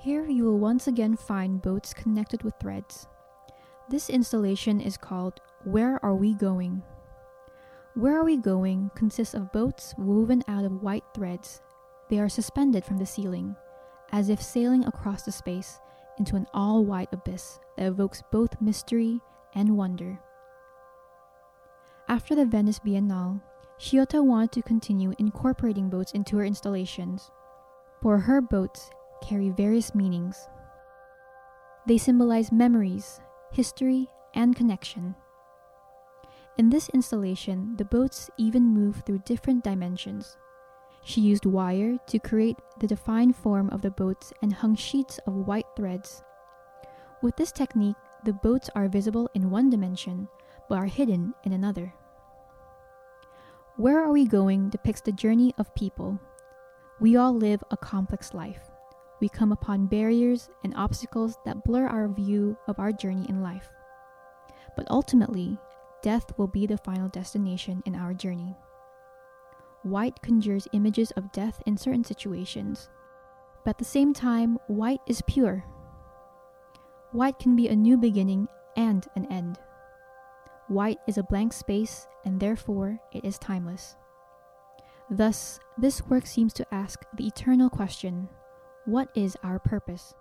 Here you will once again find boats connected with threads. This installation is called Where Are We Going? Where Are We Going consists of boats woven out of white threads. They are suspended from the ceiling, as if sailing across the space into an all white abyss that evokes both mystery and wonder. After the Venice Biennale, Shiota wanted to continue incorporating boats into her installations. For her boats carry various meanings. They symbolize memories, history, and connection. In this installation, the boats even move through different dimensions. She used wire to create the defined form of the boats and hung sheets of white threads. With this technique, the boats are visible in one dimension but are hidden in another. Where Are We Going depicts the journey of people. We all live a complex life. We come upon barriers and obstacles that blur our view of our journey in life. But ultimately, death will be the final destination in our journey. White conjures images of death in certain situations, but at the same time, white is pure. White can be a new beginning and an end. White is a blank space, and therefore it is timeless. Thus, this work seems to ask the eternal question what is our purpose?